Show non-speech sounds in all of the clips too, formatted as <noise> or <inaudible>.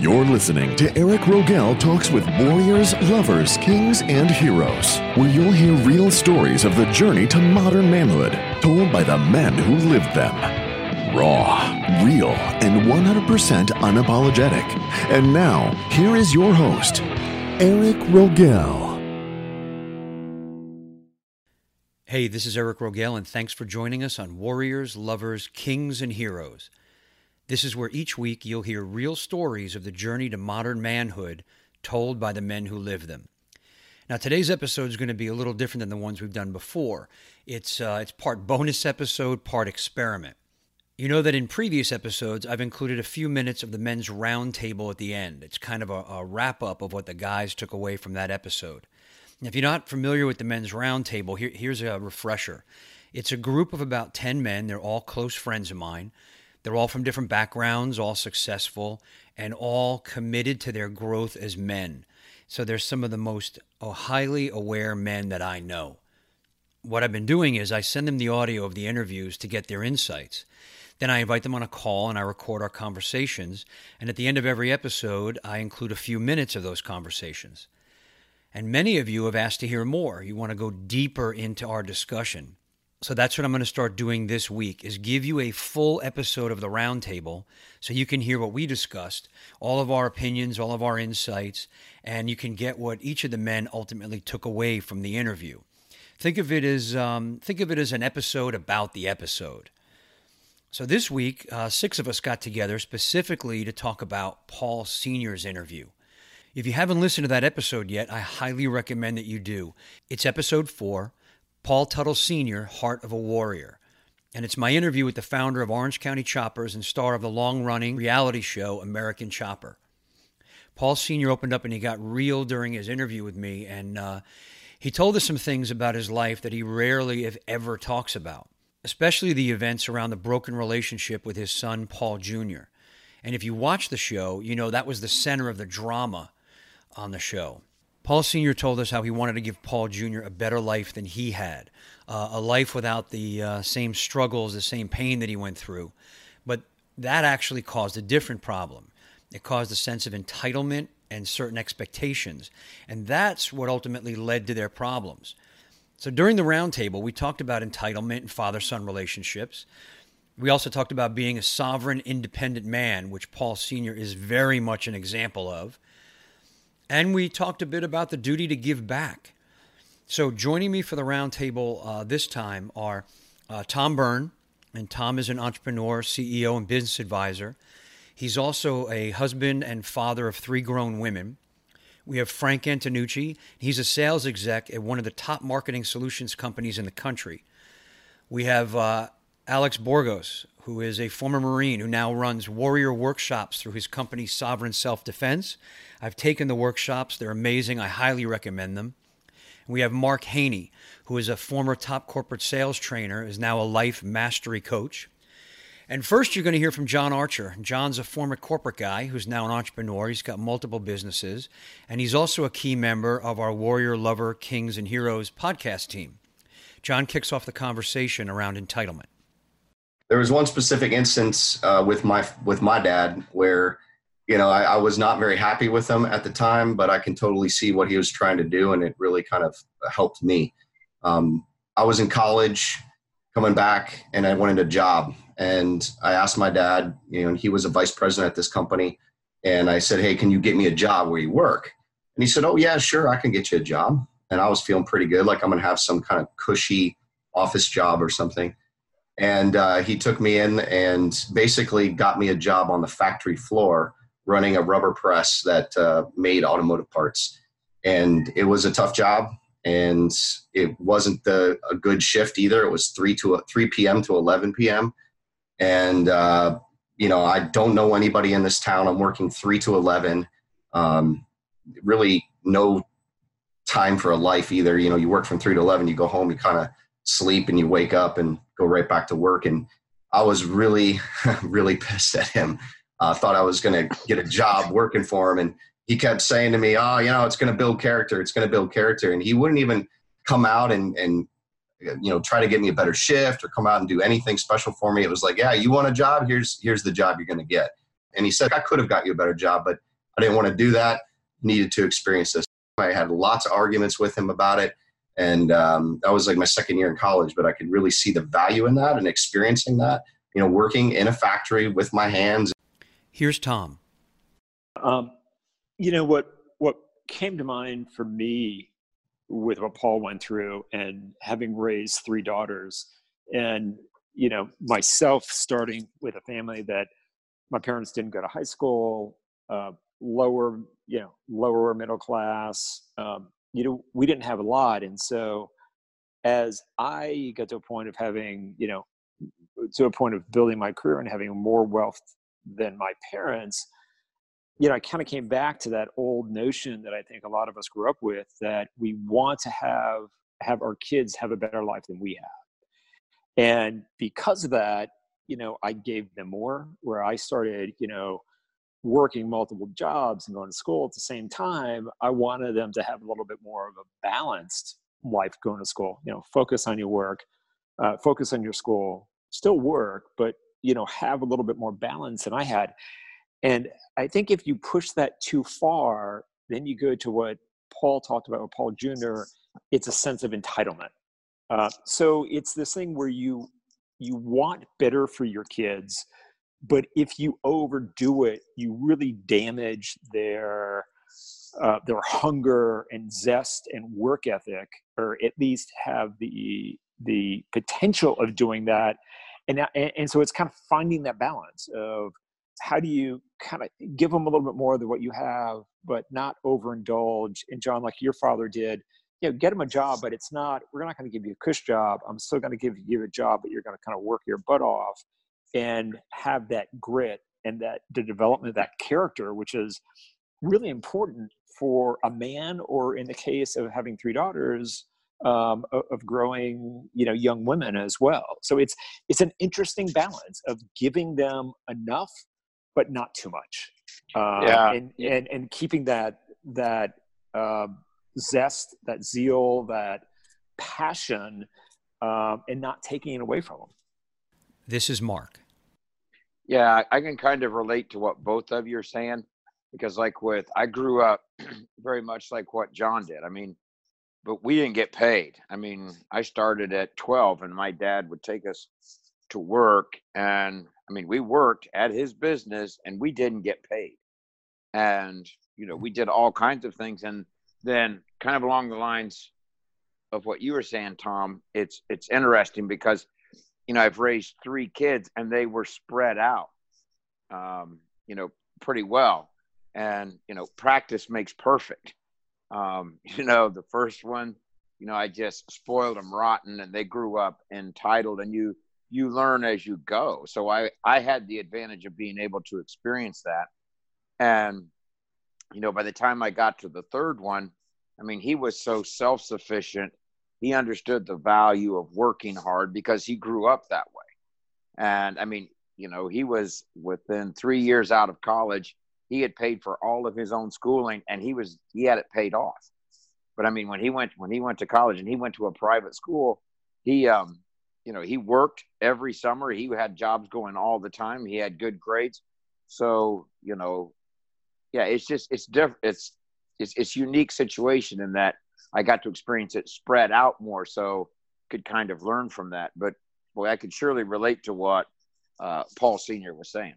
You're listening to Eric Rogel Talks with Warriors, Lovers, Kings, and Heroes, where you'll hear real stories of the journey to modern manhood told by the men who lived them. Raw, real, and 100% unapologetic. And now, here is your host, Eric Rogel. Hey, this is Eric Rogel, and thanks for joining us on Warriors, Lovers, Kings, and Heroes. This is where each week you'll hear real stories of the journey to modern manhood told by the men who live them. Now, today's episode is going to be a little different than the ones we've done before. It's, uh, it's part bonus episode, part experiment. You know that in previous episodes, I've included a few minutes of the men's roundtable at the end. It's kind of a, a wrap up of what the guys took away from that episode. if you're not familiar with the men's roundtable, here, here's a refresher. It's a group of about 10 men. They're all close friends of mine. They're all from different backgrounds, all successful, and all committed to their growth as men. So they're some of the most uh, highly aware men that I know. What I've been doing is I send them the audio of the interviews to get their insights. Then I invite them on a call and I record our conversations. And at the end of every episode, I include a few minutes of those conversations. And many of you have asked to hear more. You want to go deeper into our discussion. So that's what I'm going to start doing this week is give you a full episode of the roundtable so you can hear what we discussed, all of our opinions, all of our insights, and you can get what each of the men ultimately took away from the interview. Think of it as um, think of it as an episode about the episode. So this week, uh, six of us got together specifically to talk about Paul Senior's interview. If you haven't listened to that episode yet, I highly recommend that you do. It's episode four. Paul Teutul Sr., Heart of a Warrior. And it's my interview with the founder of Orange County Choppers and star of the long running reality show American Chopper. Paul Sr. opened up and he got real during his interview with me, and uh, he told us some things about his life that he rarely, if ever, talks about, especially the events around the broken relationship with his son, Paul Jr. And if you watch the show, you know that was the center of the drama on the show. Paul Sr. told us how he wanted to give Paul Jr. a better life than he had, uh, a life without the uh, same struggles, the same pain that he went through. But that actually caused a different problem. It caused a sense of entitlement and certain expectations. And that's what ultimately led to their problems. So during the roundtable, we talked about entitlement and father son relationships. We also talked about being a sovereign, independent man, which Paul Sr. is very much an example of. And we talked a bit about the duty to give back. So, joining me for the roundtable uh, this time are uh, Tom Byrne, and Tom is an entrepreneur, CEO, and business advisor. He's also a husband and father of three grown women. We have Frank Antonucci. He's a sales exec at one of the top marketing solutions companies in the country. We have uh, Alex Borgos, who is a former Marine who now runs warrior workshops through his company Sovereign Self Defense. I've taken the workshops, they're amazing. I highly recommend them. We have Mark Haney, who is a former top corporate sales trainer, is now a life mastery coach. And first, you're going to hear from John Archer. John's a former corporate guy who's now an entrepreneur. He's got multiple businesses, and he's also a key member of our Warrior Lover Kings and Heroes podcast team. John kicks off the conversation around entitlement. There was one specific instance uh, with my with my dad where you know, I, I, was not very happy with him at the time, but I can totally see what he was trying to do, and it really kind of helped me. Um, I was in college, coming back, and I wanted a job, and I asked my dad, you know, and he was a vice president at this company, and I said, "Hey, can you get me a job where you work?" And he said, "Oh yeah, sure, I can get you a job." And I was feeling pretty good, like I'm gonna have some kind of cushy office job or something. And uh, he took me in and basically got me a job on the factory floor running a rubber press that uh, made automotive parts. And it was a tough job, and it wasn't the, a good shift either. It was three to 3 p.m. to 11 p.m. And uh, you know, I don't know anybody in this town. I'm working three to 11. Um, really, no time for a life either. You know, you work from three to 11. You go home, you kind of sleep, and you wake up and go right back to work. And I was really, <laughs> really pissed at him uh, thought I was going to get a job working for him. And he kept saying to me, oh, you know, it's going to build character. It's going to build character. And he wouldn't even come out and, and, you know, try to get me a better shift or come out and do anything special for me. It was like, yeah, you want a job? Here's, here's the job you're going to get. And he said, I could have got you a better job, but I didn't want to do that. Needed to experience this. I had lots of arguments with him about it. And um, that was like my second year in college, but I could really see the value in that and experiencing that, you know, working in a factory with my hands. Here's Tom. Um, you know, what, what came to mind for me with what Paul went through and having raised three daughters and, you know, myself starting with a family that my parents didn't go to high school, uh, lower, you know, lower middle class. Um, you know, we didn't have a lot. And so as I got to a point of having, you know, to a point of building my career and having more wealth than my parents, you know, I kind of came back to that old notion that I think a lot of us grew up with that we want to have have our kids have a better life than we have. And because of that, you know, I gave them more where I started, you know, working multiple jobs and going to school at the same time, I wanted them to have a little bit more of a balanced life going to school. You know, focus on your work, uh, focus on your school, still work, but you know, have a little bit more balance than I had. And I think if you push that too far, then you go to what Paul talked about with Paul Jr. It's a sense of entitlement. Uh, so it's this thing where you you want better for your kids, but if you overdo it you really damage their uh, their hunger and zest and work ethic or at least have the the potential of doing that. And, and, and so it's kind of finding that balance of how do you kind of give them a little bit more than what you have but not overindulge. And john like your father did you know get them a job but it's not we're not going to give you a cush job. I'm still going to give you a job but you're going to kind of work your butt off and have that grit and that the development of that character, which is really important for a man, or in the case of having three daughters, um, of, growing, you know, young women as well. So it's it's an interesting balance of giving them enough, but not too much. Uh, yeah. and, and and keeping that that uh, zest, that zeal, that passion, um, and not taking it away from them. This is Mark. Yeah, I can kind of relate to what both of you are saying because, like, with I grew up <clears throat> very much like what John did. I mean, but we didn't get paid. I mean, I started at 12 and my dad would take us to work. And I mean, we worked at his business and we didn't get paid. And, you know, we did all kinds of things. And then, kind of along the lines of what you were saying, Tom, it's, it's interesting because you know, I've raised three kids and they were spread out, um, you know, pretty well. And, you know, practice makes perfect. Um, <laughs> you know, the first one, you know, I just spoiled them rotten and they grew up entitled and you, you learn as you go. So I, I had the advantage of being able to experience that. And, you know, by the time I got to the third one, I mean, he was so self sufficient he understood the value of working hard because he grew up that way. And I mean, you know, he was within three years out of college, he had paid for all of his own schooling and he was he had it paid off. But I mean, when he went when he went to college and he went to a private school, he um, you know, he worked every summer. He had jobs going all the time. He had good grades. So, you know, yeah, it's just it's different. It's it's it's unique situation in that I got to experience it spread out more, so could kind of learn from that. But boy, I could surely relate to what uh, Paul Senior was saying.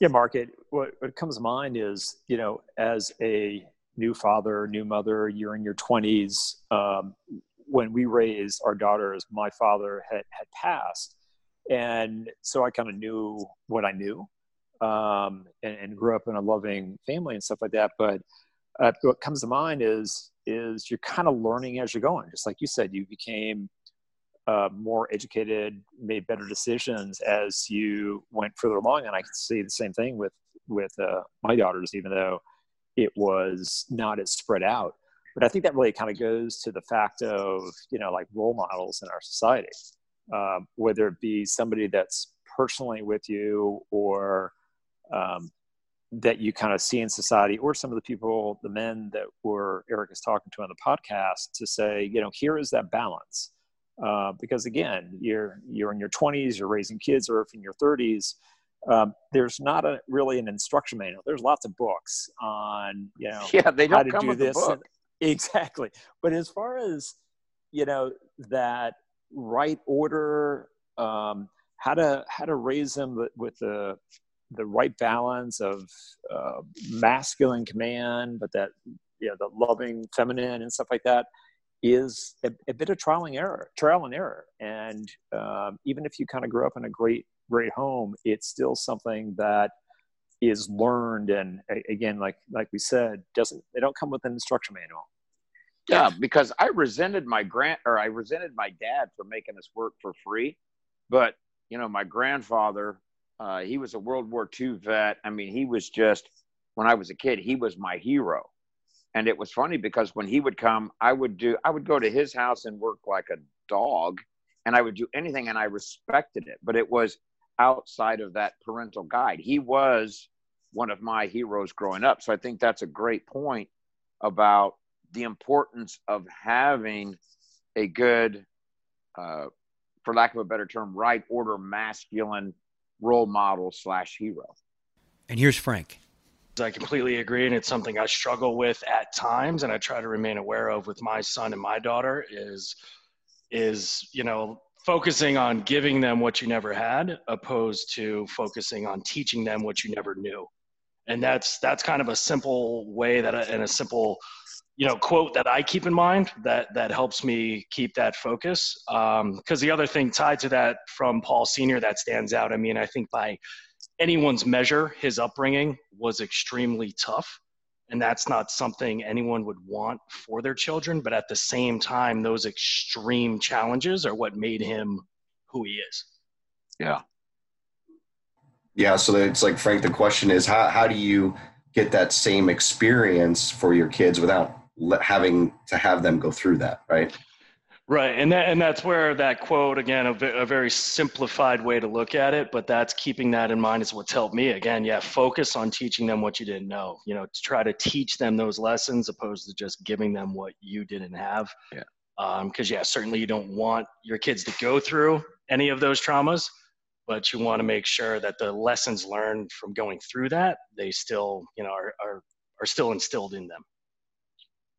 Yeah, Mark. It, what, what comes to mind is you know, as a new father, new mother, you're in your twenties. Um, when we raised our daughters, my father had had passed, and so I kind of knew what I knew, um, and, and grew up in a loving family and stuff like that. But uh, what comes to mind is is you're kind of learning as you're going. Just like you said, you became uh, more educated, made better decisions as you went further along. And I can see the same thing with with uh, my daughters, even though it was not as spread out. But I think that really kind of goes to the fact of you know like role models in our society, uh, whether it be somebody that's personally with you or um, that you kind of see in society or some of the people the men that were eric is talking to on the podcast to say you know here is that balance uh, because again you're you're in your 20s you're raising kids or if in your 30s um, there's not a really an instruction manual. There's lots of books on you know <laughs> yeah they don't how to come do with this. the book. and- <laughs> exactly. But as far as you know that right order, um, how to how to raise them with the the right balance of uh, masculine command, but that you know the loving feminine and stuff like that is a, a bit of trial and error, trial and error. And um, even if you kind of grew up in a great great home, it's still something that is learned. And again, like like we said, doesn't they don't come with an instruction manual. Yeah, because I resented my grand or I resented my dad for making us work for free. But you know, my grandfather, uh, he was a World War II vet. I mean, he was just when I was a kid, he was my hero. And it was funny because when he would come, I would do I would go to his house and work like a dog and I would do anything and I respected it. But it was outside of that parental guide. He was one of my heroes growing up. So I think that's a great point about the importance of having a good, uh, for lack of a better term, right order masculine role model slash hero. And here's Frank. I completely agree, and it's something I struggle with at times, and I try to remain aware of with my son and my daughter. Is is you know focusing on giving them what you never had, opposed to focusing on teaching them what you never knew, and that's that's kind of a simple way that I, and a simple you know quote that I keep in mind that that helps me keep that focus. Um, because the other thing tied to that from Paul Senior that stands out. I mean, I think by anyone's measure, his upbringing was extremely tough. And that's not something anyone would want for their children. But at the same time, those extreme challenges are what made him who he is. Yeah. Yeah, so it's like Frank. The question is, how how do you get that same experience for your kids without having to have them go through that, right? Right, and that, and that's where that quote again, a, a very simplified way to look at it, but that's keeping that in mind is what's helped me. Again, yeah, focus on teaching them what you didn't know. You know, to try to teach them those lessons opposed to just giving them what you didn't have. Yeah. Um, because yeah, certainly you don't want your kids to go through any of those traumas, but you want to make sure that the lessons learned from going through that they still, you know, are are, are still instilled in them.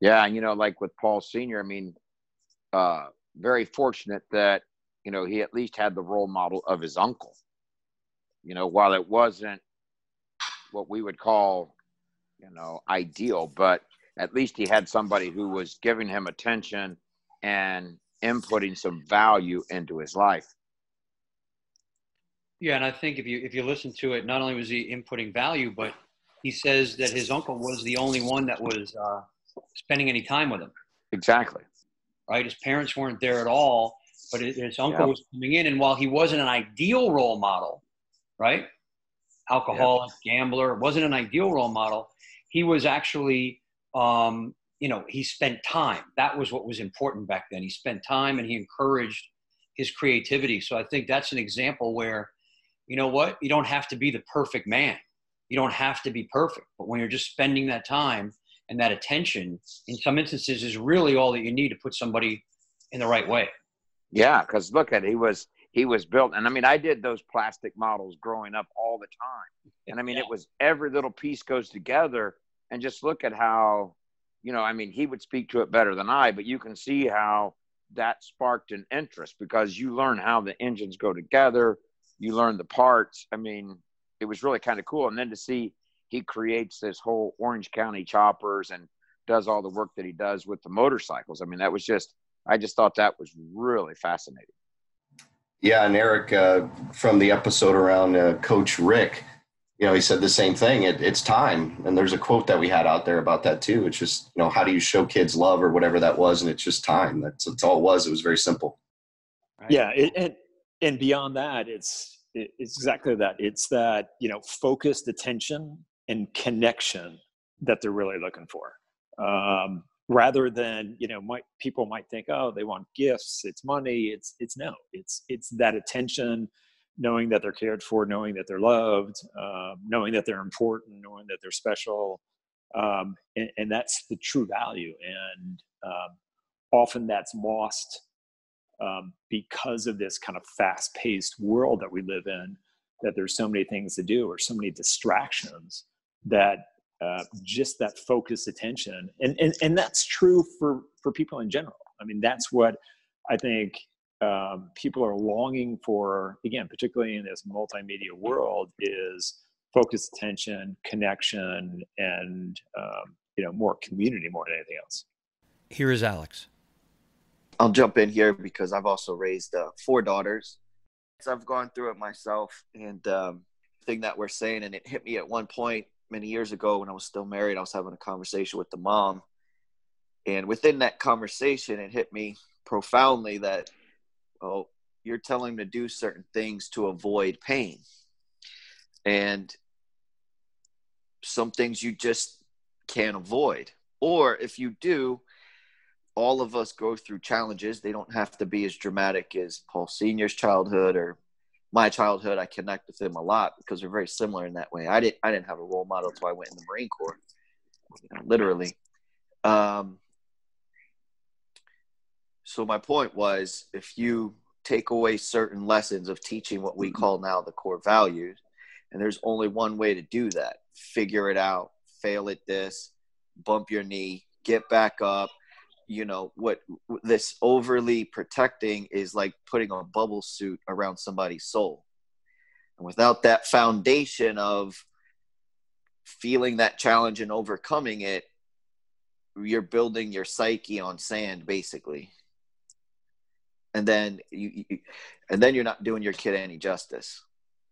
Yeah. And, you know, like with Paul Sr., I mean, uh, very fortunate that, you know, he at least had the role model of his uncle. You know, while it wasn't what we would call, you know, ideal, but at least he had somebody who was giving him attention and inputting some value into his life. Yeah, and I think if you if you listen to it, not only was he inputting value, but he says that his uncle was the only one that was uh, spending any time with him. Exactly. Right, his parents weren't there at all, but his, uncle Yeah. was coming in, and while he wasn't an ideal role model, right, alcoholic, gambler, wasn't an ideal role model, he was actually, um, you know, he spent time. That was what was important back then. He spent time, and he encouraged his creativity. So I think that's an example where you know what? You don't have to be the perfect man. You don't have to be perfect. But when you're just spending that time and that attention, in some instances, is really all that you need to put somebody in the right way. Yeah, because look at he was he was built, and I mean I did those plastic models growing up all the time, and I mean it was every little piece goes together, and just look at how, you know, I mean he would speak to it better than I, but you can see how that sparked an interest because you learn how the engines go together, you learn the parts. I mean, it was really kind of cool, and then to see he creates this whole Orange County choppers and does all the work that he does with the motorcycles. I mean, that was just I just thought that was really fascinating. Yeah, and Eric, uh, from the episode around uh, Coach Rick, you know, he said the same thing. It, it's time, and there's a quote that we had out there about that too. It's just, you know, how do you show kids love or whatever that was, and it's just time. That's, that's all it was. It was very simple. Yeah, it, and and beyond that, it's it's exactly that. It's that you know focused attention and connection that they're really looking for, um, rather than you know might people might think oh they want gifts, it's money, it's it's no, it's it's that attention, knowing that they're cared for, knowing that they're loved, um, knowing that they're important, knowing that they're special, um, and, and that's the true value. And um, often that's lost um, because of this kind of fast-paced world that we live in. that there's so many things to do or so many distractions that uh, just that focused attention and, and and that's true for for people in general. I mean that's what i think um, people are longing for again particularly in this multimedia world is focused attention connection and um, you know more community more than anything else. Here is alex. I'll jump in here because i've also raised uh, four daughters. I've gone through it myself and um, thing that we're saying and it hit me at one point many years ago when i was still married i was having a conversation with the mom and within that conversation it hit me profoundly that oh you're telling them to do certain things to avoid pain and some things you just can't avoid. Or if you do, all of us go through challenges. They don't have to be as dramatic as Paul Senior's childhood or my childhood. I connect with them a lot because we're very similar in that way. I didn't I didn't have a role model until I went in the Marine Corps, you know, literally. Um, so my point was, if you take away certain lessons of teaching what we call now the core values, and there's only one way to do that figure it out, fail at this, bump your knee, get back up. You know, what this overly protecting is like putting a bubble suit around somebody's soul. And without that foundation of feeling that challenge and overcoming it, you're building your psyche on sand basically and then you, you, and then you're not doing your kid any justice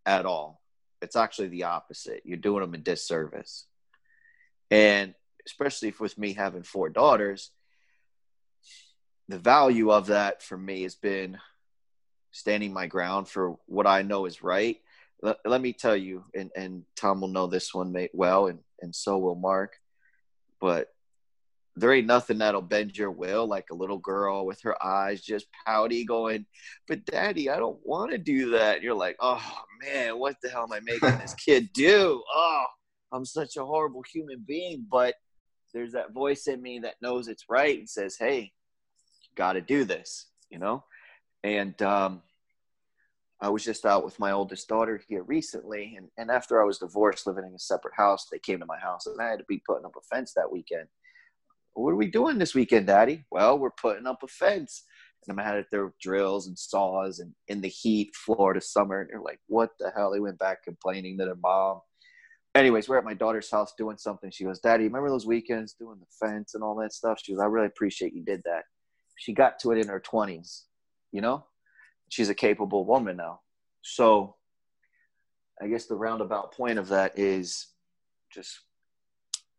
at all it's actually the opposite. You're doing them a disservice. And especially with me having four daughters, the value of that for me has been standing my ground for what I know is right. Let, let me tell you, and, and Tom will know this one mate, well, and, and so will Mark. But there ain't nothing that'll bend your will like a little girl with her eyes just pouty going but daddy i don't want to do that and you're like oh man what the hell am i making this <laughs> kid do oh i'm such a horrible human being but there's that voice in me that knows it's right and says hey got to do this you know and um, i was just out with my oldest daughter here recently and, and after i was divorced living in a separate house they came to my house and i had to be putting up a fence that weekend what are we doing this weekend, Daddy? Well, we're putting up a fence. And I'm at it, their drills and saws and in the heat, Florida summer. And they're like, what the hell? They went back complaining to their mom. Anyways, we're at my daughter's house doing something. She goes, Daddy, remember those weekends doing the fence and all that stuff? She goes, I really appreciate you did that. She got to it in her 20s, you know? She's a capable woman now. So I guess the roundabout point of that is just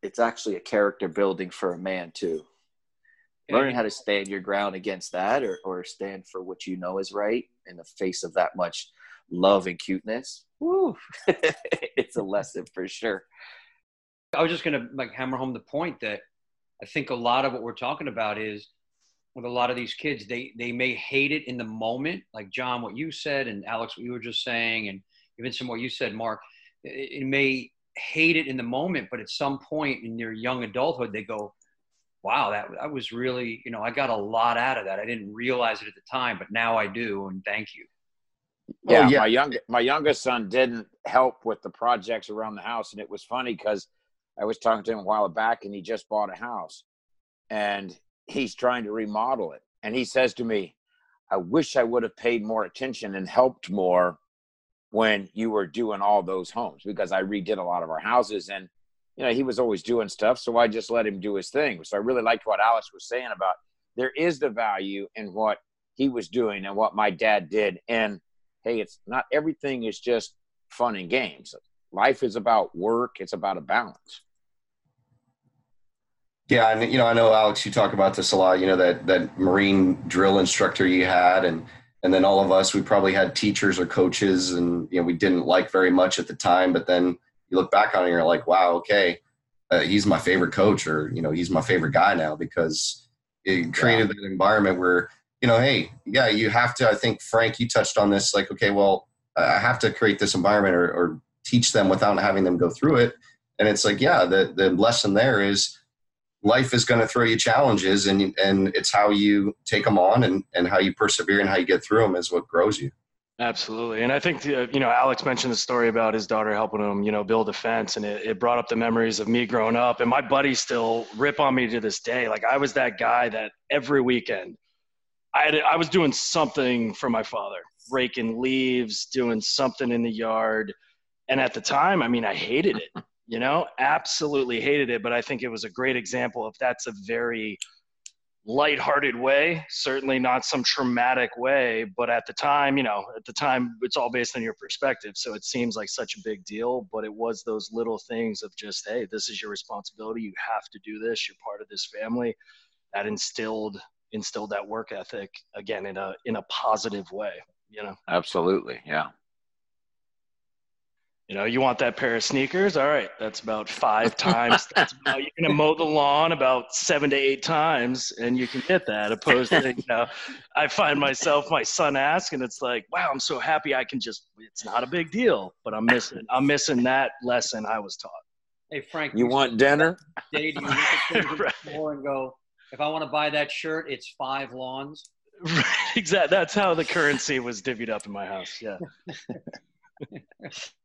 it's actually a character building for a man too. Learning how to stand your ground against that or, or stand for what you know is right in the face of that much love and cuteness. Woo. <laughs> it's a lesson for sure. I was just gonna like hammer home the point that I think a lot of what we're talking about is with a lot of these kids, they they may hate it in the moment, like John, what you said, and Alex, what you were just saying, and even some what you said, Mark. It, it may hate it in the moment, but at some point in their young adulthood, they go, wow, that, that was really, you know, I got a lot out of that. I didn't realize it at the time, but now I do. And thank you. Oh, yeah, oh, yeah. my young my youngest son didn't help with the projects around the house, and it was funny because I was talking to him a while back, and he just bought a house, and he's trying to remodel it, and he says to me, "I wish I would have paid more attention and helped more when you were doing all those homes because I redid a lot of our houses and you know he was always doing stuff so I just let him do his thing. So I really liked what Alex was saying about there is the value in what he was doing and what my dad did and hey it's not everything is just fun and games. Life is about work, it's about a balance. Yeah, and you know, I know Alex, you talk about this a lot. You know that that Marine drill instructor you had, and and then all of us we probably had teachers or coaches and you know we didn't like very much at the time but then you look back on it and you're like wow okay uh, he's my favorite coach or you know he's my favorite guy now because it created yeah. that environment where you know hey yeah you have to i think frank you touched on this like okay well i have to create this environment or, or teach them without having them go through it and it's like yeah the, the lesson there is life is going to throw you challenges and and it's how you take them on and and how you persevere and how you get through them is what grows you Absolutely. And I think, the, you know, Alex mentioned the story about his daughter helping him, you know, build a fence. And it, it brought up the memories of me growing up. And my buddies still rip on me to this day. Like I was that guy that every weekend I, had, I was doing something for my father, raking leaves, doing something in the yard. And at the time, I mean, I hated it, you know, absolutely hated it. But I think it was a great example of that's a very lighthearted way, certainly not some traumatic way, but at the time, you know, at the time it's all based on your perspective. So it seems like such a big deal, but it was those little things of just, hey, this is your responsibility. You have to do this. You're part of this family. That instilled instilled that work ethic again in a in a positive way, you know. Absolutely. Yeah. You know, you want that pair of sneakers? All right, that's about five times. That's <laughs> about, you're going to mow the lawn about seven to eight times, and you can get that. Opposed to, you know, I find myself, my son asks, and it's like, wow, I'm so happy I can just. It's not a big deal, but I'm missing. I'm missing that lesson I was taught. Hey Frank, You want dinner? Day, do you look at <laughs> the Right. floor and go, if I want to buy that shirt, it's five lawns. <laughs> Right, exactly. That's how the currency was divvied up in my house. Yeah.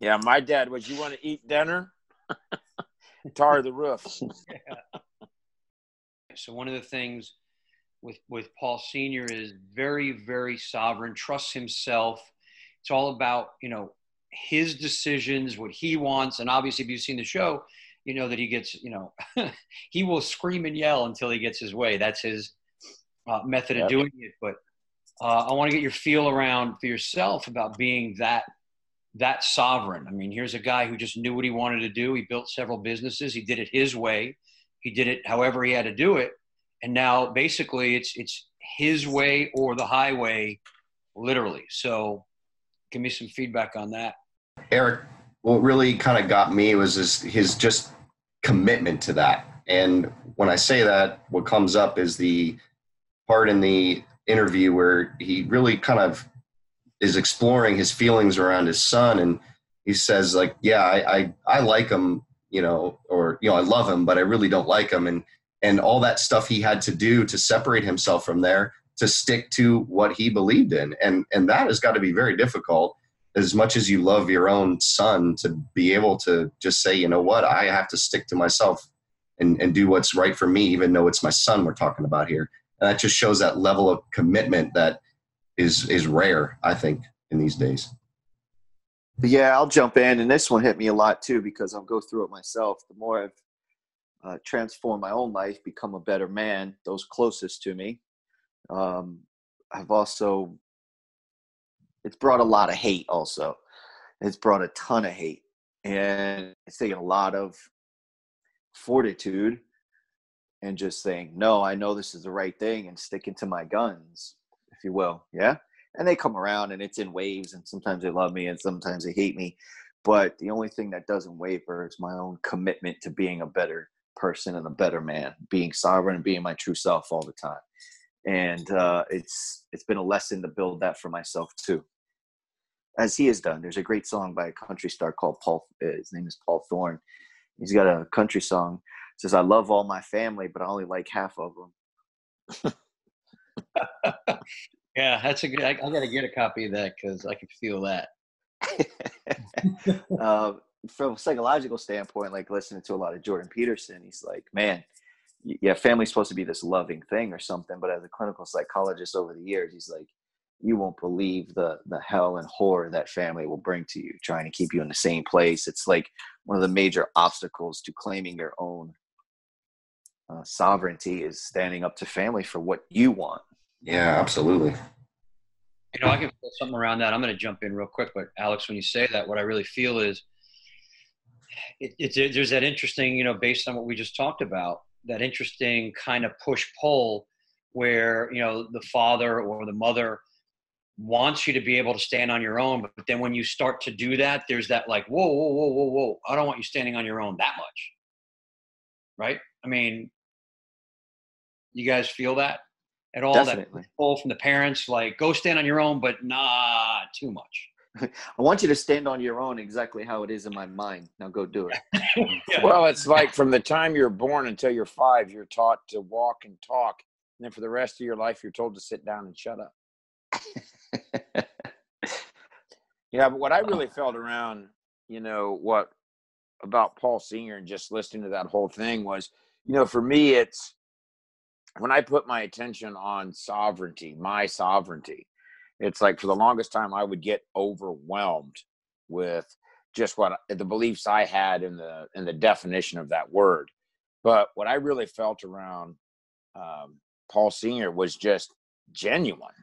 Yeah, my dad was. You want to eat dinner? <laughs> Tar the roof. <laughs> So one of the things with with Paul Senior is very very sovereign, trusts himself. It's all about you know his decisions, what he wants, and obviously if you've seen the show, you know that he gets you know <laughs> he will scream and yell until he gets his way. That's his uh, method of Yep. doing it. But uh, I want to get your feel around for yourself about being that that sovereign. I mean, here's a guy who just knew what he wanted to do. He built several businesses. He did it his way. He did it however he had to do it. And now basically it's it's his way or the highway, literally. So give me some feedback on that. Eric, what really kind of got me was his, his just commitment to that. And when I say that, what comes up is the part in the interview where he really kind of is exploring his feelings around his son. And he says, like, yeah, I, I, I like him, you know, or, you know, I love him, but I really don't like him. And, and all that stuff he had to do to separate himself from there to stick to what he believed in. And, and that has got to be very difficult as much as you love your own son to be able to just say, you know what, I have to stick to myself and, and do what's right for me, even though it's my son we're talking about here. And that just shows that level of commitment that is is rare, I think, in these days. Yeah, I'll jump in, and this one hit me a lot too because I'll go through it myself. The more I've uh, transformed my own life, become a better man, those closest to me, um, I've also it's brought a lot of hate. Also, it's brought a ton of hate, and it's taken a lot of fortitude and just saying, "No, I know this is the right thing," and sticking to my guns, if you will. Yeah? And they come around and it's in waves and sometimes they love me and sometimes they hate me. But the only thing that doesn't waver is my own commitment to being a better person and a better man being sovereign and being my true self all the time. And uh, it's it's been a lesson to build that for myself too. As he has done there's a great song by a country star called paul uh, his name is paul thorn. He's got a country song. It says i love all my family but i only like half of them <laughs> Yeah, that's a good. I, I got to get a copy of that because I can feel that. uh, <laughs> from a psychological standpoint, like listening to a lot of Jordan Peterson, he's like, man, yeah, family's supposed to be this loving thing or something. But as a clinical psychologist over the years, he's like, you won't believe the the hell and horror that family will bring to you, trying to keep you in the same place. It's like one of the major obstacles to claiming your own uh, sovereignty is standing up to family for what you want. Yeah, absolutely. You know, I can feel something around that. I'm going to jump in real quick, but Alex, when you say that, what I really feel is it, it's there's that interesting, you know, based on what we just talked about, that interesting kind of push pull where you know the father or the mother wants you to be able to stand on your own, but then when you start to do that, there's that like, whoa, whoa, whoa, whoa, whoa, I don't want you standing on your own that much, right? I mean, you guys feel that at all? Definitely. That pull from the parents, like, go stand on your own, but not too much. <laughs> I want you to stand on your own exactly how it is in my mind. Now go do it. <laughs> Yeah. Well, it's like from the time you're born until you're five, you're taught to walk and talk. And then for the rest of your life, you're told to sit down and shut up. <laughs> Yeah, but what I really felt around, you know, what about Paul Senior and just listening to that whole thing was, you know, for me, it's when I put my attention on sovereignty, my sovereignty, it's like for the longest time I would get overwhelmed with just what the beliefs I had in the in the definition of that word. But what I really felt around um, Paul Senior was just genuine.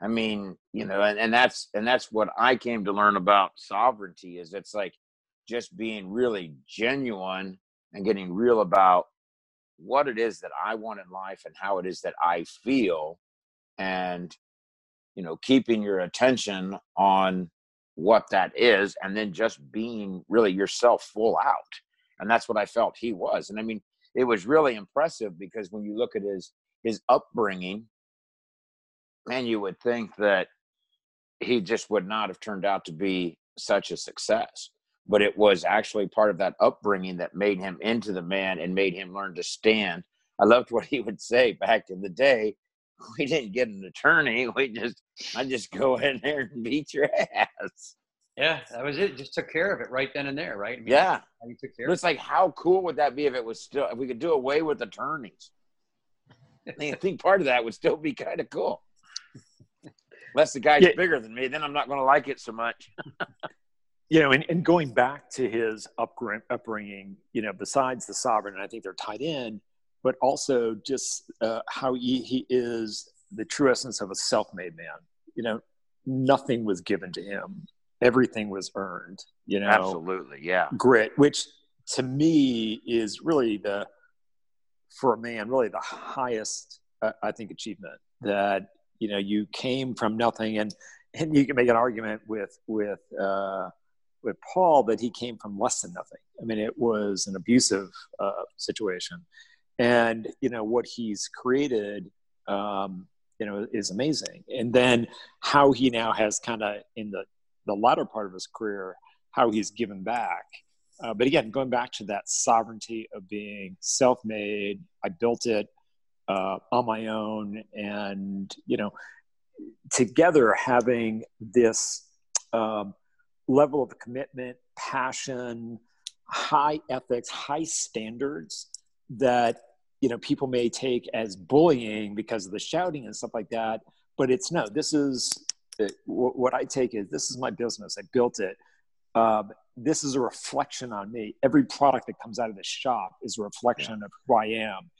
I mean, you know, and, and that's and that's what I came to learn about sovereignty is it's like just being really genuine and getting real about what it is that I want in life and how it is that I feel and you know keeping your attention on what that is and then just being really yourself full out and that's what I felt he was and I mean it was really impressive because when you look at his his upbringing man you would think that he just would not have turned out to be such a success but it was actually part of that upbringing that made him into the man and made him learn to stand. I loved what he would say back in the day. <laughs> We didn't get an attorney. We just, I just go <laughs> in there and beat your ass. Yeah, that was it. Just took care of it right then and there, right? I mean, yeah. took care. But it's like, how cool would that be if it was still, if we could do away with attorneys? I think part of that would still be kind of cool. Unless the guy's yeah. bigger than me, then I'm not going to like it so much. <laughs> you know, and, and going back to his upbringing, you know, besides the sovereign, and I think they're tied in, but also just uh, how he, he is the true essence of a self-made man. You know, nothing was given to him; everything was earned. You know, absolutely, yeah. Grit, which to me is really the for a man, really the highest, uh, I think, achievement. That you know, you came from nothing, and and you can make an argument with with uh, with Paul that he came from less than nothing. I mean, it was an abusive uh, situation, and you know what he's created, um, you know, is amazing. And then how he now has kind of in the the latter part of his career, how he's given back. Uh, but again, going back to that sovereignty of being self-made, I built it uh, on my own, and you know, together having this. Um, level of commitment, passion, high ethics, high standards that you know people may take as bullying because of the shouting and stuff like that. But it's no. This is what I take is this is my business. I built it. Um, this is a reflection on me. Every product that comes out of the shop is a reflection yeah. of who I am.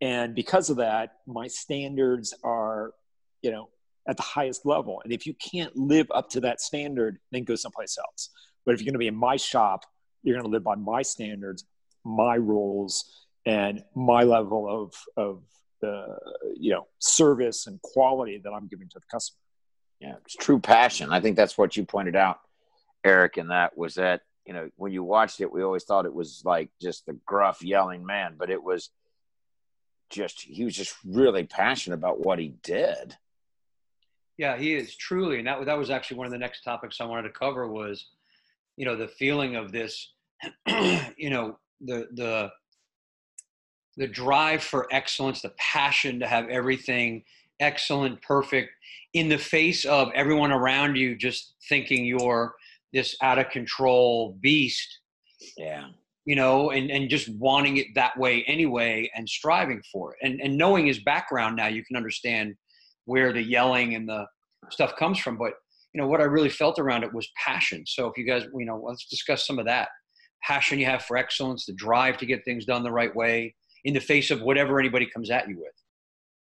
And because of that, my standards are, you know, at the highest level. And if you can't live up to that standard, then go someplace else. But if you're going to be in my shop, you're going to live by my standards, my rules, and my level of of the you know service and quality that I'm giving to the customer. Yeah, it's true passion. I think that's what you pointed out, Eric, and that was that you know when you watched it, we always thought it was like just the gruff yelling man, but it was just he was just really passionate about what he did yeah, he is truly, and that that was actually one of the next topics I wanted to cover was, you know, the feeling of this, <clears throat> you know, the the the drive for excellence, the passion to have everything excellent, perfect, in the face of everyone around you just thinking you're this out of control beast. Yeah. You know, and, and just wanting it that way anyway and striving for it. And and knowing his background now, you can understand where the yelling and the stuff comes from. But you know what I really felt around it was passion. So if you guys, you know, let's discuss some of that passion you have for excellence, the drive to get things done the right way in the face of whatever anybody comes at you with.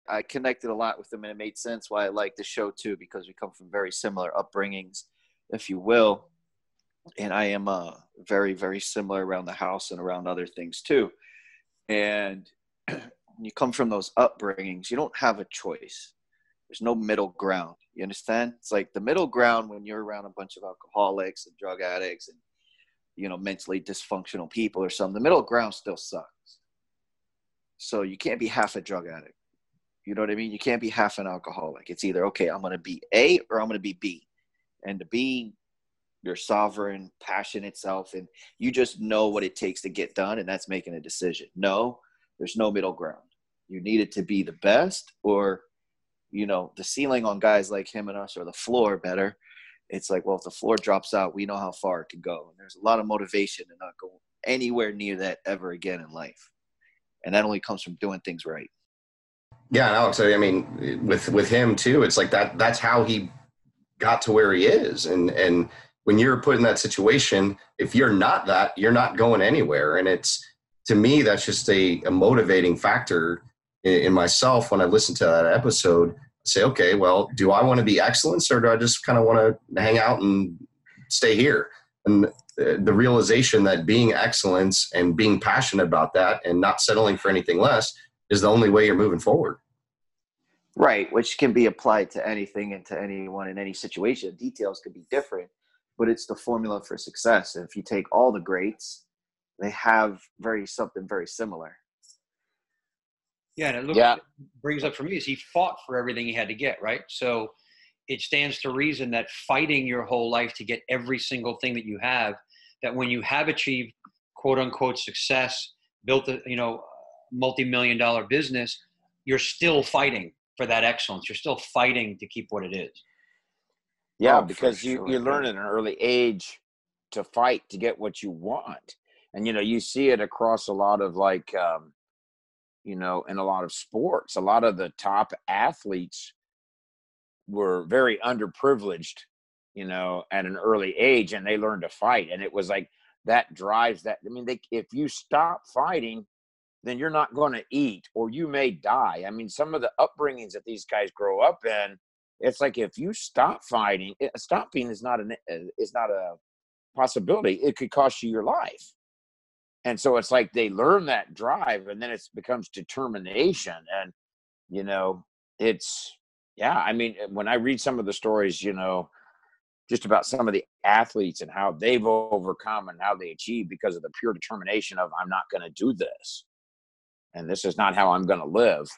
I connected a lot with them, and it made sense why I like the show too, because we come from very similar upbringings, if you will. And I am uh, very, very similar around the house and around other things too. And <clears throat> when you come from those upbringings, you don't have a choice. There's no middle ground. You understand? It's like the middle ground when you're around a bunch of alcoholics and drug addicts and you know mentally dysfunctional people or something. The middle ground still sucks. So you can't be half a drug addict. You know what I mean? You can't be half an alcoholic. It's either okay, I'm going to be A or I'm going to be B. And to be your sovereign, passion itself, and you just know what it takes to get done, and that's making a decision. No, there's no middle ground. You need it to be the best or you know the ceiling on guys like him and us or the floor better it's like, well, if the floor drops out, we know how far it can go. And there's a lot of motivation to not go anywhere near that ever again in life. And that only comes from doing things right. Yeah, and Alex, I mean, with with him too, it's like that. That's how he got to where he is, and and when you're put in that situation, if you're not that, you're not going anywhere. And it's to me, that's just a, a motivating factor in, myself when I listen to that episode. say, okay, well, do I want to be excellence, or do I just kind of want to hang out and stay here? And the realization that being excellence and being passionate about that and not settling for anything less is the only way you're moving forward. Right, which can be applied to anything and to anyone in any situation. Details could be different, but it's the formula for success. And if you take all the greats, they have very something very similar. Yeah, and it looks, yeah. brings up for me is he fought for everything he had to get, right? So it stands to reason that fighting your whole life to get every single thing that you have, that when you have achieved quote unquote success, built a you know multi-million dollar business, you're still fighting for that excellence. You're still fighting to keep what it is. Yeah, oh, because you, sure. you learn at an early age to fight to get what you want. And, you know, you see it across a lot of like, um, you know, in a lot of sports. A lot of the top athletes were very underprivileged, you know, at an early age and they learned to fight. And it was like that drives that. I mean, they, if you stop fighting, then you're not going to eat or you may die. I mean, some of the upbringings that these guys grow up in, it's like if you stop fighting, eh, stopping is not an eh, is not a possibility. It could cost you your life. And so it's like they learn that drive and then it becomes determination and you know, it's yeah, I mean, eh, when I read some of the stories, you know, just about some of the athletes and how they've overcome and how they achieve because of the pure determination of I'm not going to do this and this is not how I'm going to live.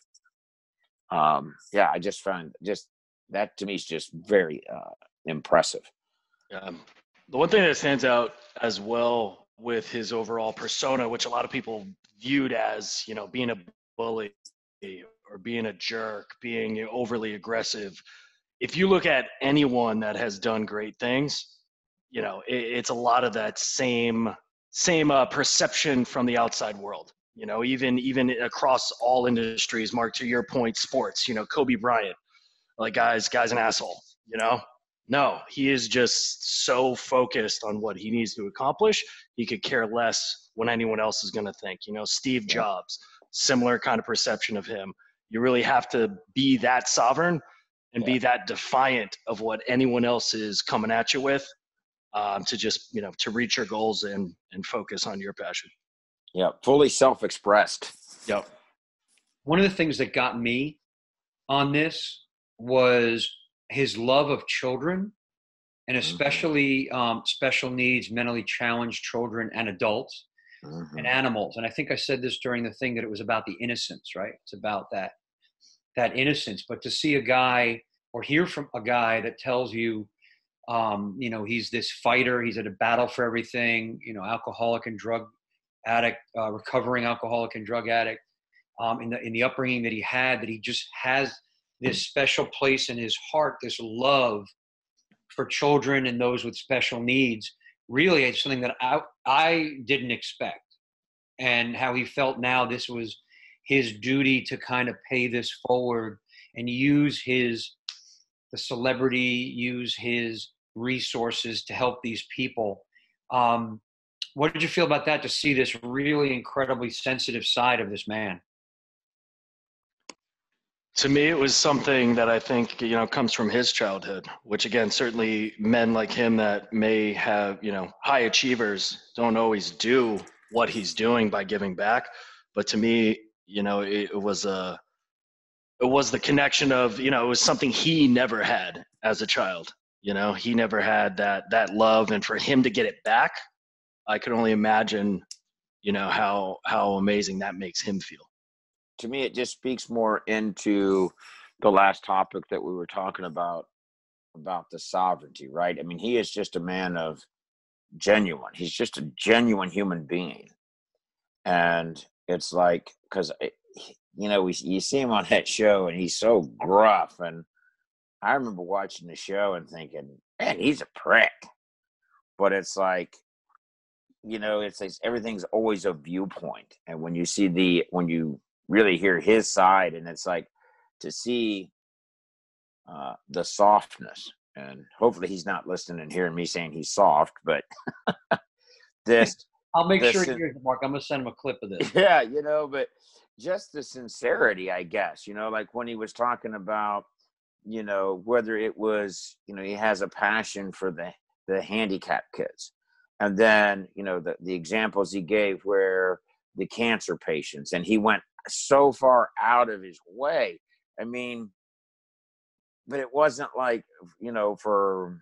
Um, yeah, I just found just that to me is just very uh, impressive. Um, the one thing that stands out as well with his overall persona, which a lot of people viewed as you know being a bully or being a jerk, being overly aggressive. If you look at anyone that has done great things, you know it, it's a lot of that same same uh, perception from the outside world you know even even across all industries mark to your point sports you know kobe bryant like guys guys an asshole you know no he is just so focused on what he needs to accomplish he could care less what anyone else is going to think you know steve jobs similar kind of perception of him you really have to be that sovereign and yeah. be that defiant of what anyone else is coming at you with um, to just you know to reach your goals and and focus on your passion yeah, fully self-expressed. Yep. One of the things that got me on this was his love of children, and mm-hmm. especially mm-hmm. um, special needs, mentally challenged children and adults, mm-hmm. and animals. And I think I said this during the thing that it was about the innocence, right? It's about that that innocence. But to see a guy or hear from a guy that tells you um, you know he's this fighter he's at a battle for everything you know alcoholic and drug addict, uh, recovering alcoholic and drug addict, um, in the in the upbringing that he had, that he just has this special place in his heart, this love for children and those with special needs. Really, it's something that I I didn't expect, and how he felt now. This was his duty to kind of pay this forward and use his the celebrity, use his resources to help these people. Um, what did you feel about that to see this really incredibly sensitive side of this man? To me, it was something that I think you know comes from his childhood, which again, certainly men like him that may have you know high achievers don't always do what he's doing by giving back. But to me, you know, it, it was a it was the connection of you know it was something he never had as a child. You know, he never had that that love, and for him to get it back I could only imagine, you know, how how amazing that makes him feel. To me, it just speaks more into the last topic that we were talking about about the sovereignty, right? I mean, he is just a man of genuine. He's just a genuine human being, and it's like because eh, you know we you see him on that show, and he's so gruff and I remember watching the show and thinking, man, he's a prick. But it's like, you know, it's, it's everything's always a viewpoint. And when you see the, when you really hear his side, and it's like to see uh, the softness. And hopefully he's not listening and hearing me saying he's soft, but <laughs> this. I'll make sure is- he hears it, Mark. I'm gonna send him a clip of this. yeah, you know, but just the sincerity, I guess, you know, like when he was talking about, you know, whether it was, you know, he has a passion for the the handicapped kids. And then, you know, the the examples he gave where the cancer patients and he went so far out of his way. I mean, but it wasn't like, you know, for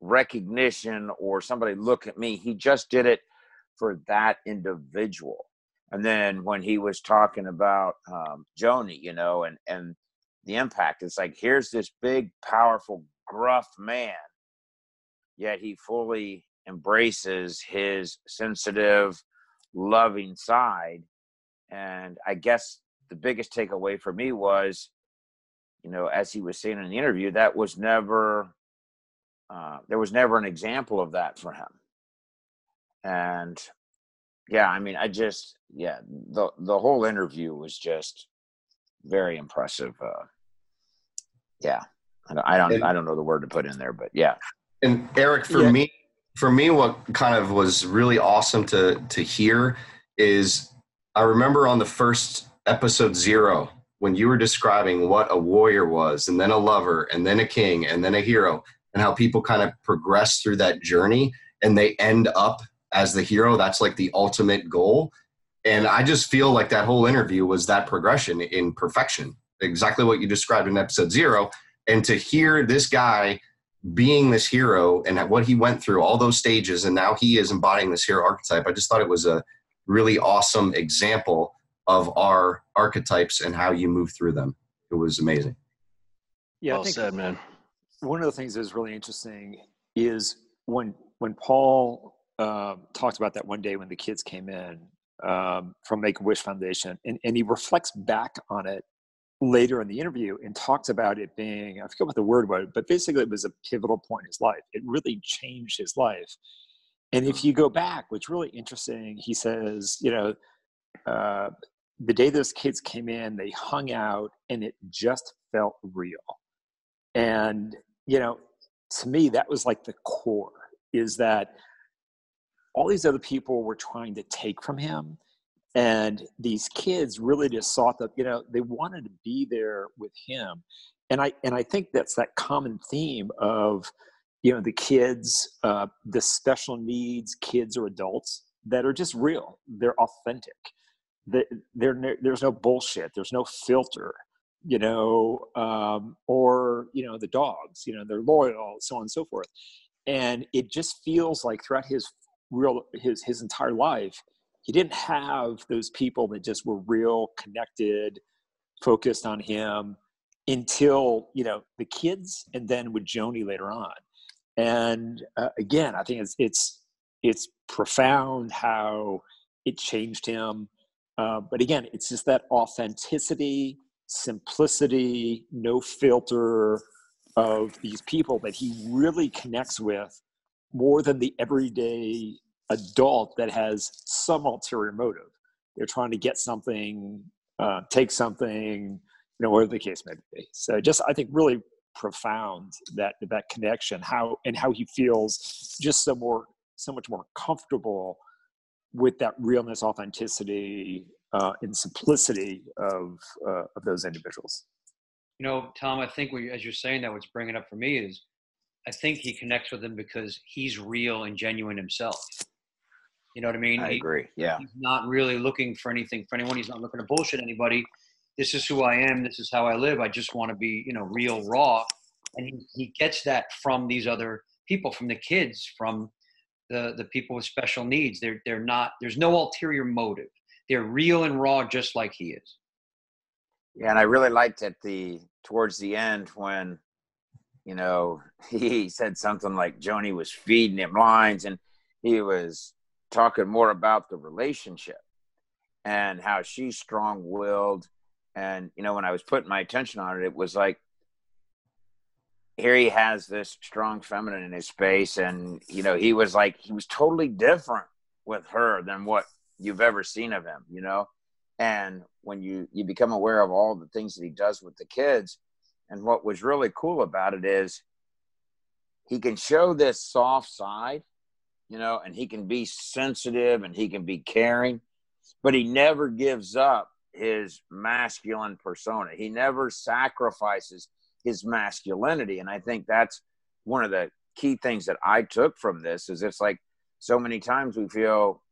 recognition or somebody look at me. He just did it for that individual. And then when he was talking about um, Joni, you know, and and the impact, it's like here's this big, powerful, gruff man, yet he fully embraces his sensitive, loving side. And I guess the biggest takeaway for me was, you know, as he was saying in the interview, that was never, uh, there was never an example of that for him. And yeah, I mean, I just, yeah, the the whole interview was just very impressive. Uh, yeah, I don't, I don't, I don't know the word to put in there, but yeah, And Eric, for Yeah. me, for me, what kind of was really awesome to to hear is I remember on the first episode zero when you were describing what a warrior was, and then a lover, and then a king, and then a hero, and how people kind of progress through that journey and they end up as the hero. That's like the ultimate goal. And I just feel like that whole interview was that progression in perfection, exactly what you described in episode zero. And to hear this guy being this hero and what he went through all those stages and now he is embodying this hero archetype i just thought it was a really awesome example of our archetypes and how you move through them it was amazing Yeah, I well think said, man. one of the things that is really interesting is when when Paul um, talked about that one day when the kids came in um, from Make a Wish Foundation, and, and he reflects back on it later in the interview and talks about it being I forget what the word was, but basically it was a pivotal point in his life. It really changed his life. And if you go back, what's really interesting, he says, you know, uh, the day those kids came in, they hung out, and it just felt real. And you know, to me, that was like the core is that all these other people were trying to take from him. And these kids really just sought that, you know, they wanted to be there with him. And I and I think that's that common theme of, you know, the kids, uh, the special needs kids or adults that are just real. They're authentic. That there, there's no bullshit. There's no filter you know, um, or you know the dogs, you know, they're loyal, so on and so forth. And it just feels like throughout his real his his entire life, he didn't have those people that just were real, connected, focused on him until you know the kids, and then with Joni later on. And uh, again, I think it's it's it's profound how it changed him. Uh, but again, it's just that authenticity simplicity, no filter of these people that he really connects with more than the everyday adult that has some ulterior motive. They're trying to get something, uh, take something, you know, whatever the case may be. So just, I think, really profound that that connection, how and how he feels just so more, so much more comfortable with that realness, authenticity, uh, and simplicity of uh, of those individuals. You know, Tom, I think what you, as you're saying that, what's bringing up for me is, I think he connects with them because he's real and genuine himself. You know what I mean? I He- agree. Yeah, He's not really looking for anything for anyone. He's not looking to bullshit anybody. This is who I am. This is how I live. I just want to be, you know, real, raw. And he, he gets that from these other people, from the kids, from the the people with special needs. They're they're not. There's no ulterior motive. They're real and raw, just like he is. yeah, and I really liked at the towards the end when, you know, <laughs> he said something like Joni was feeding him lines, and he was talking more about the relationship and how she's strong-willed. And you know, when I was putting my attention on it, it was like here he has this strong feminine in his space. And you know he was like he was totally different with her than what you've ever seen of him you know? And when you you become aware of all the things that he does with the kids and what was really cool about it is he can show this soft side you know and he can be sensitive and he can be caring but he never gives up his masculine persona. He never sacrifices his masculinity. And i think that's one of the key things that i took from this is it's like so many times we feel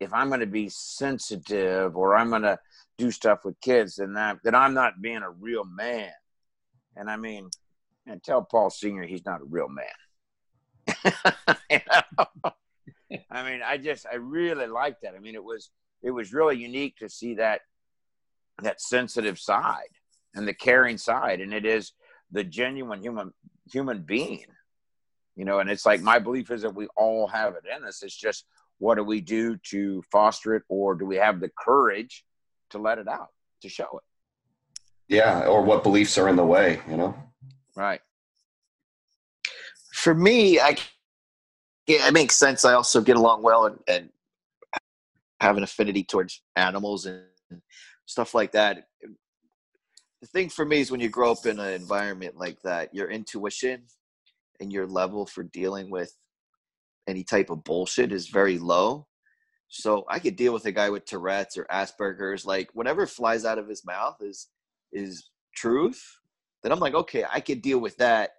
if i'm going to be sensitive or i'm going to do stuff with kids then that that i'm not being a real man. And i mean and tell paul senior he's not a real man. <laughs> You know? i mean i just i really like that. I mean it was it was really unique to see that that sensitive side and the caring side and it is the genuine human human being you know and it's like my belief is that we all have it in us. It's just what do we do to foster it or do we have the courage to let it out to show it? Yeah or what beliefs are in the way you know? Right. For me i yeah, it makes sense. I also get along well and, and have an affinity towards animals and stuff like that the thing for me is when you grow up in an environment like that, your intuition and your level for dealing with any type of bullshit is very low. So I could deal with a guy with Tourette's or Asperger's, like whatever flies out of his mouth is is truth. Then I'm like, okay, I could deal with that.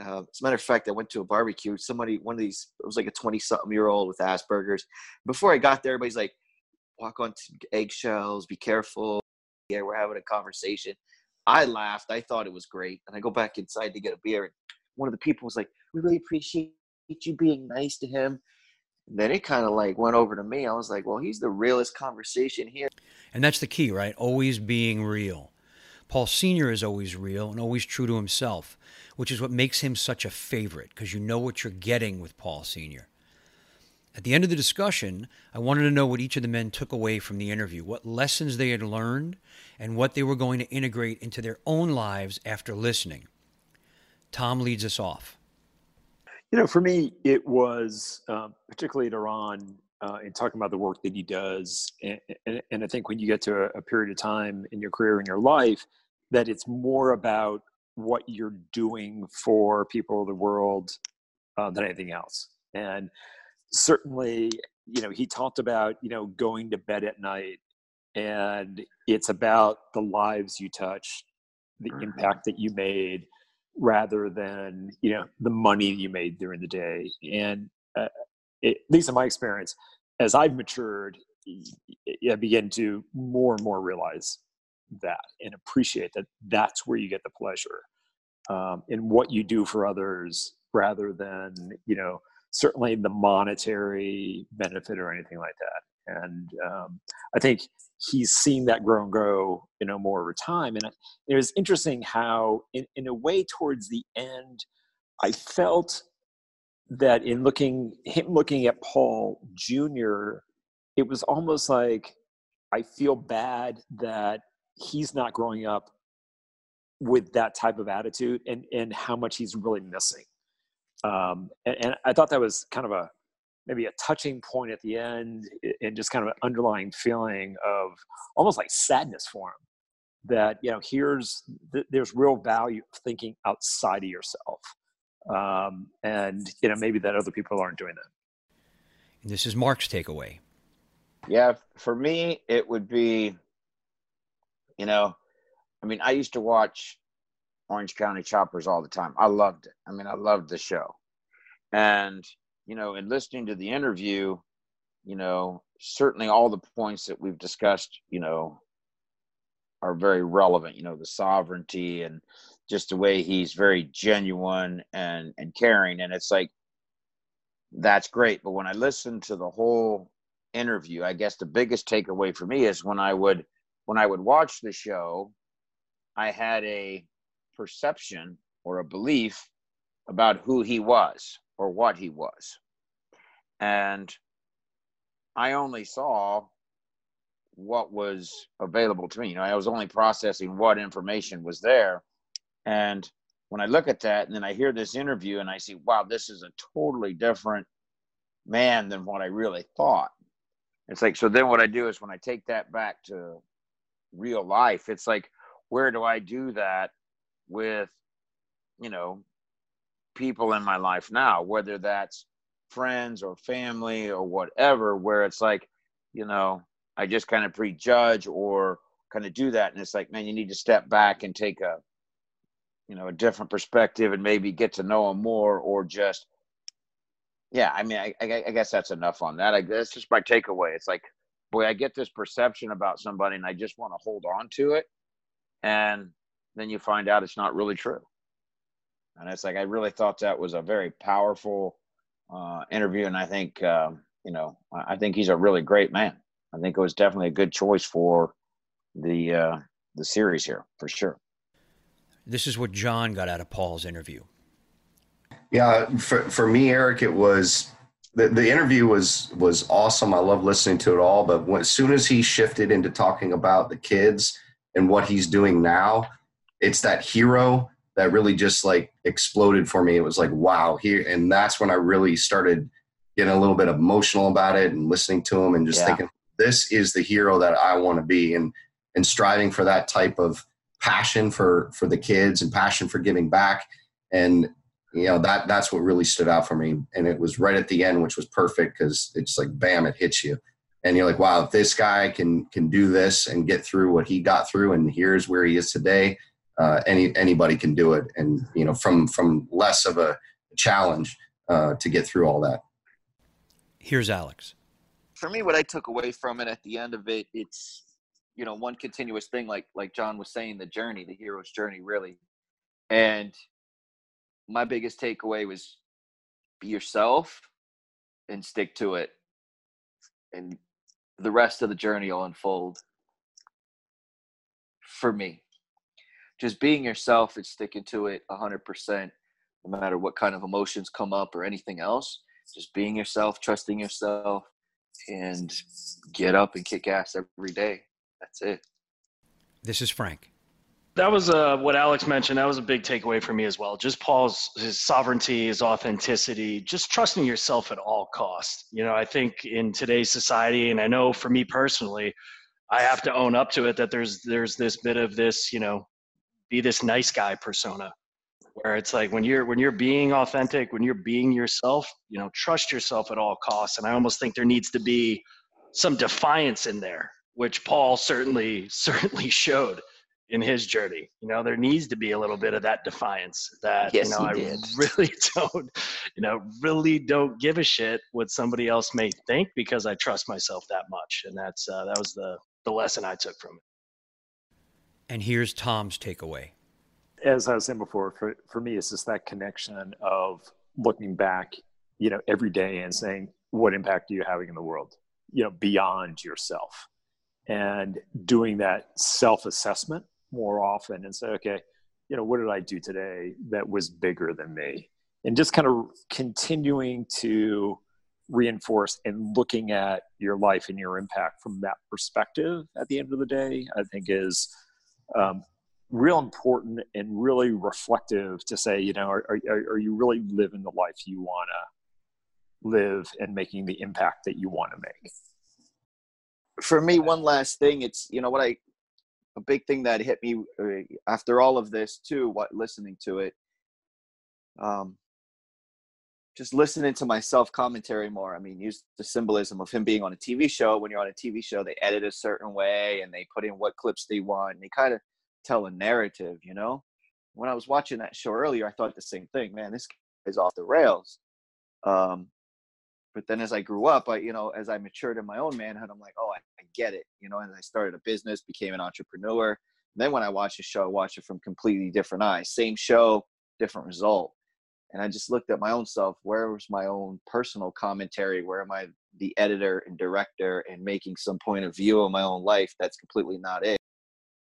Uh, as a matter of fact, I went to a barbecue. Somebody, one of these, it was like a 20 something year old with Asperger's. Before I got there, everybody's like, walk on eggshells, be careful. Yeah, we're having a conversation. I laughed. I thought it was great. And I go back inside to get a beer. And one of the people was like, We really appreciate you being nice to him. And then it kind of like went over to me. I was like, Well, he's the realest conversation here. And that's the key, right? Always being real. Paul Sr. is always real and always true to himself, which is what makes him such a favorite because you know what you're getting with Paul Sr. At the end of the discussion, I wanted to know what each of the men took away from the interview, what lessons they had learned, and what they were going to integrate into their own lives after listening. Tom leads us off. You know, for me, it was uh, particularly later on uh, in talking about the work that he does. And, and, and I think when you get to a, a, period of time in your career, in your life, that it's more about what you're doing for people of the world uh, than anything else. And certainly, you know, he talked about, you know, going to bed at night and it's about the lives you touch, the mm-hmm. impact that you made rather than, you know, the money you made during the day. And uh, it, at least in my experience, as I've matured, I begin to more and more realize that and appreciate that that's where you get the pleasure um, in what you do for others rather than, you know, certainly the monetary benefit or anything like that. And um, I think he's seen that grow and grow, you know, more over time. And it was interesting how, in, in a way, towards the end, I felt that in looking him looking at Paul Jr., it was almost like I feel bad that he's not growing up with that type of attitude and and how much he's really missing um, and, and, I thought that was kind of a maybe a touching point at the end, and just kind of an underlying feeling of almost like sadness for him. That you know, here's there's real value of thinking outside of yourself, um, and you know maybe that other people aren't doing that. And this is Mark's takeaway. Yeah, for me, it would be, you know, I mean, I used to watch Orange County Choppers all the time. I loved it. I mean, I loved the show. And, you know, in listening to the interview, you know, certainly all the points that we've discussed, you know, are very relevant, you know, the sovereignty and just the way he's very genuine and and caring and it's like that's great, but when I listened to the whole interview, I guess the biggest takeaway for me is when I would when I would watch the show, I had a perception or a belief about who he was or what he was. And I only saw what was available to me. You know, I was only processing what information was there. And when I look at that and then I hear this interview and I see, wow, this is a totally different man than what I really thought. It's like, so then what I do is when I take that back to real life, it's like, where do I do that with, you know, people in my life now, whether that's friends or family or whatever, where it's like, you know, I just kind of prejudge or kind of do that. And it's like, man, you need to step back and take a, you know, a different perspective and maybe get to know them more or just, yeah, I mean, I, I, I guess that's enough on that. I guess just my takeaway. It's like, boy, I get this perception about somebody and I just want to hold on to it. And then you find out it's not really true. And it's like, I really thought that was a very powerful uh, interview. And I think, um, you know, I think he's a really great man. I think it was definitely a good choice for the uh, the series here for sure. This is what John got out of Paul's interview. Yeah, for for me, Eric, it was the, the interview was was awesome. I love listening to it all. But when, as soon as he shifted into talking about the kids and what he's doing now, it's that hero that really just like exploded for me. It was like wow, here, and that's when I really started getting a little bit emotional about it and listening to him and just yeah. thinking this is the hero that I want to be and and striving for that type of passion for for the kids and passion for giving back and you know that that's what really stood out for me and it was right at the end which was perfect because it's like bam it hits you and you're like wow if this guy can can do this and get through what he got through and here's where he is today uh, any anybody can do it and you know from from less of a challenge uh, to get through all that here's alex for me, what I took away from it at the end of it, it's you know one continuous thing, like like John was saying, the journey, the hero's journey, really. And my biggest takeaway was be yourself and stick to it, and the rest of the journey will unfold. For me, just being yourself and sticking to it 100%, no matter what kind of emotions come up or anything else. Just being yourself, trusting yourself, and get up and kick ass every day. That's it. This is Frank. That was uh, what Alex mentioned. That was a big takeaway for me as well. Just Paul's his sovereignty, his authenticity, just trusting yourself at all costs. You know, I think in today's society, and I know for me personally, I have to own up to it that there's there's this bit of this, you know, be this nice guy persona where it's like when you're when you're being authentic when you're being yourself you know trust yourself at all costs. And i almost think there needs to be some defiance in there which paul certainly <laughs> certainly showed in his journey. You know there needs to be a little bit of that defiance that yes, you know i did. <laughs> really don't you know really don't give a shit what somebody else may think because i trust myself that much. And that's uh, that was the the lesson i took from it and here's tom's takeaway as I was saying before, for, for me, it's just that connection of looking back, you know, every day and saying, what impact are you having in the world, you know, beyond yourself and doing that self-assessment more often and say, okay, you know, what did I do today that was bigger than me? And just kind of continuing to reinforce and looking at your life and your impact from that perspective at the end of the day, I think is um, real important and really reflective to say, you know, are, are, are you really living the life you want to live and making the impact that you want to make? For me, one last thing, it's, you know, what I, a big thing that hit me uh, after all of this too, what listening to it, um, just listening to my self commentary more. I mean, use the symbolism of him being on a TV show. When you're on a TV show, they edit a certain way and they put in what clips they want. And they kind of tell a narrative, you know? When I was watching that show earlier, I thought the same thing, man, this is off the rails. Um, but then as I grew up, I, you know, as I matured in my own manhood, I'm like, oh, I, I get it, you know, and I started a business, became an entrepreneur. And then when I watch a show, I watch it from completely different eyes. Same show, different result. And I just looked at my own self. Where was my own personal commentary? Where am I the editor and director and making some point of view of my own life that's completely not it?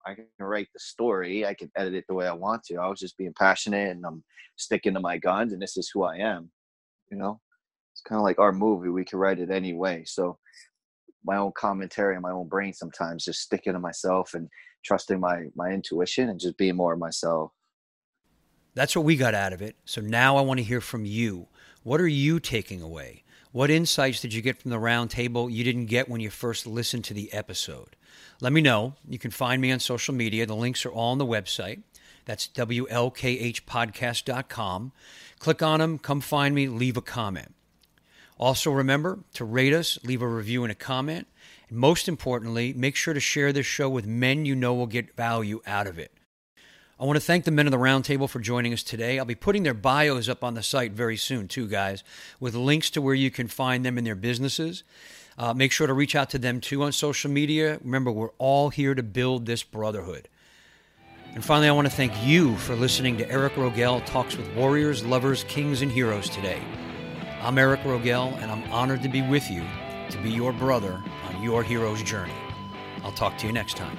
I can write the story. I can edit it the way I want to. I was just being passionate and I'm sticking to my guns and this is who I am. You know, it's kind of like our movie. We can write it any way. So my own commentary and my own brain sometimes just sticking to myself and trusting my, my intuition and just being more of myself. That's what we got out of it. So now I want to hear from you. What are you taking away? What insights did you get from the roundtable you didn't get when you first listened to the episode? Let me know. You can find me on social media. The links are all on the website. That's WLKHpodcast.com. Click on them, come find me, leave a comment. Also, remember to rate us, leave a review and a comment. And most importantly, make sure to share this show with men you know will get value out of it. I want to thank the men of the roundtable for joining us today. I'll be putting their bios up on the site very soon, too, guys, with links to where you can find them in their businesses. Uh, make sure to reach out to them too on social media. Remember, we're all here to build this brotherhood. And finally, I want to thank you for listening to Eric Rogel Talks with Warriors, Lovers, Kings, and Heroes today. I'm Eric Rogel, and I'm honored to be with you, to be your brother on your hero's journey. I'll talk to you next time.